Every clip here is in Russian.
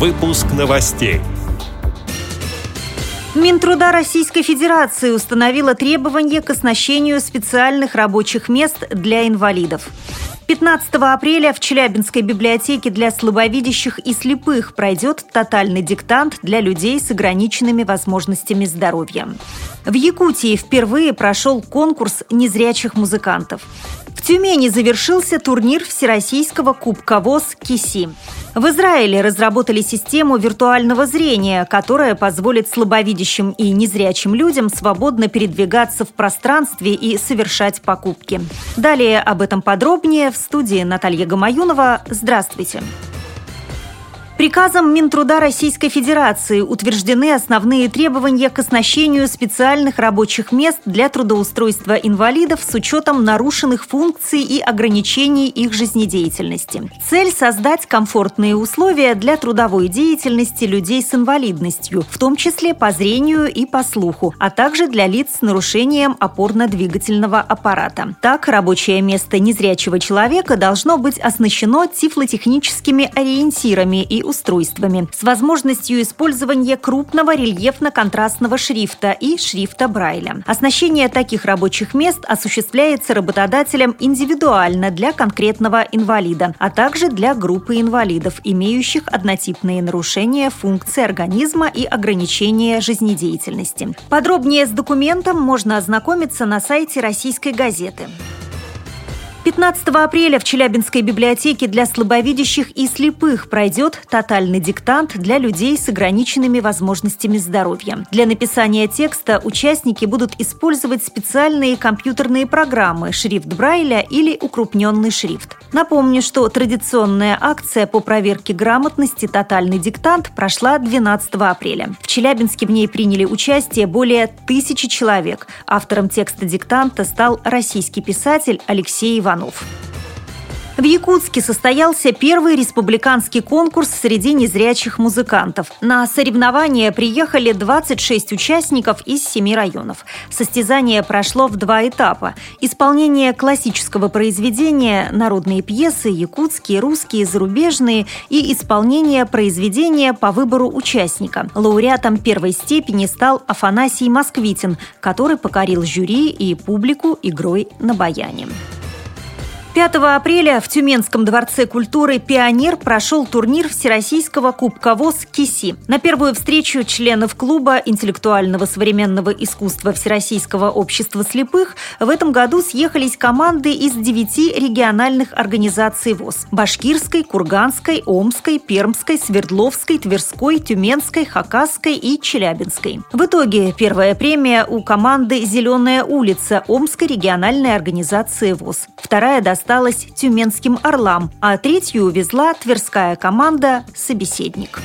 Выпуск новостей. Минтруда Российской Федерации установила требования к оснащению специальных рабочих мест для инвалидов. 15 апреля в Челябинской библиотеке для слабовидящих и слепых пройдет тотальный диктант для людей с ограниченными возможностями здоровья. В Якутии впервые прошел конкурс незрячих музыкантов. В Тюмени завершился турнир Всероссийского Кубка ВОЗ «Киси». В Израиле разработали систему виртуального зрения, которая позволит слабовидящим и незрячим людям свободно передвигаться в пространстве и совершать покупки. Далее об этом подробнее в студии Наталья Гамаюнова. Здравствуйте! Приказом Минтруда Российской Федерации утверждены основные требования к оснащению специальных рабочих мест для трудоустройства инвалидов с учетом нарушенных функций и ограничений их жизнедеятельности. Цель – создать комфортные условия для трудовой деятельности людей с инвалидностью, в том числе по зрению и по слуху, а также для лиц с нарушением опорно-двигательного аппарата. Так, рабочее место незрячего человека должно быть оснащено тифлотехническими ориентирами и устройствами с возможностью использования крупного рельефно-контрастного шрифта и шрифта Брайля. Оснащение таких рабочих мест осуществляется работодателем индивидуально для конкретного инвалида, а также для группы инвалидов, имеющих однотипные нарушения функций организма и ограничения жизнедеятельности. Подробнее с документом можно ознакомиться на сайте российской газеты. 15 апреля в Челябинской библиотеке для слабовидящих и слепых пройдет тотальный диктант для людей с ограниченными возможностями здоровья. Для написания текста участники будут использовать специальные компьютерные программы «Шрифт Брайля» или «Укрупненный шрифт». Напомню, что традиционная акция по проверке грамотности «Тотальный диктант» прошла 12 апреля. В Челябинске в ней приняли участие более тысячи человек. Автором текста диктанта стал российский писатель Алексей Иванов. Иванов. В Якутске состоялся первый республиканский конкурс среди незрячих музыкантов. На соревнования приехали 26 участников из семи районов. Состязание прошло в два этапа. Исполнение классического произведения, народные пьесы, якутские, русские, зарубежные и исполнение произведения по выбору участника. Лауреатом первой степени стал Афанасий Москвитин, который покорил жюри и публику игрой на баяне. 5 апреля в Тюменском дворце культуры «Пионер» прошел турнир Всероссийского Кубка ВОЗ «Киси». На первую встречу членов клуба интеллектуального современного искусства Всероссийского общества слепых в этом году съехались команды из девяти региональных организаций ВОЗ – Башкирской, Курганской, Омской, Пермской, Свердловской, Тверской, Тюменской, Хакасской и Челябинской. В итоге первая премия у команды «Зеленая улица» Омской региональной организации ВОЗ. Вторая досталась досталась тюменским «Орлам», а третью увезла тверская команда «Собеседник».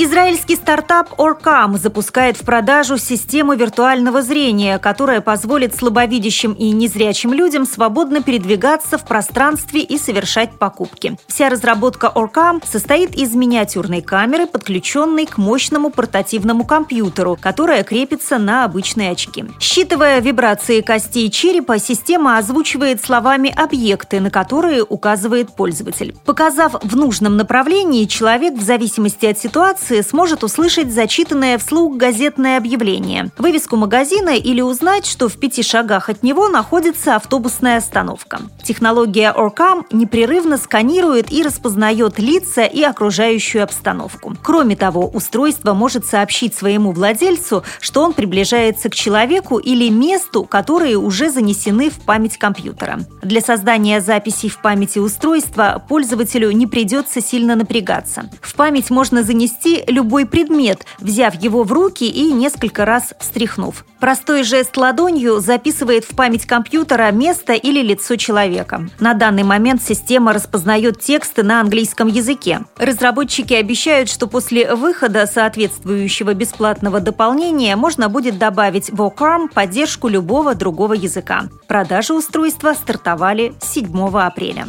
Израильский стартап Orcam запускает в продажу систему виртуального зрения, которая позволит слабовидящим и незрячим людям свободно передвигаться в пространстве и совершать покупки. Вся разработка Orcam состоит из миниатюрной камеры, подключенной к мощному портативному компьютеру, которая крепится на обычные очки. Считывая вибрации костей черепа, система озвучивает словами объекты, на которые указывает пользователь. Показав в нужном направлении, человек в зависимости от ситуации информации сможет услышать зачитанное вслух газетное объявление, вывеску магазина или узнать, что в пяти шагах от него находится автобусная остановка. Технология Orcam непрерывно сканирует и распознает лица и окружающую обстановку. Кроме того, устройство может сообщить своему владельцу, что он приближается к человеку или месту, которые уже занесены в память компьютера. Для создания записей в памяти устройства пользователю не придется сильно напрягаться. В память можно занести любой предмет, взяв его в руки и несколько раз встряхнув. Простой жест ладонью записывает в память компьютера место или лицо человека. На данный момент система распознает тексты на английском языке. Разработчики обещают, что после выхода соответствующего бесплатного дополнения можно будет добавить в OCARM поддержку любого другого языка. Продажи устройства стартовали 7 апреля.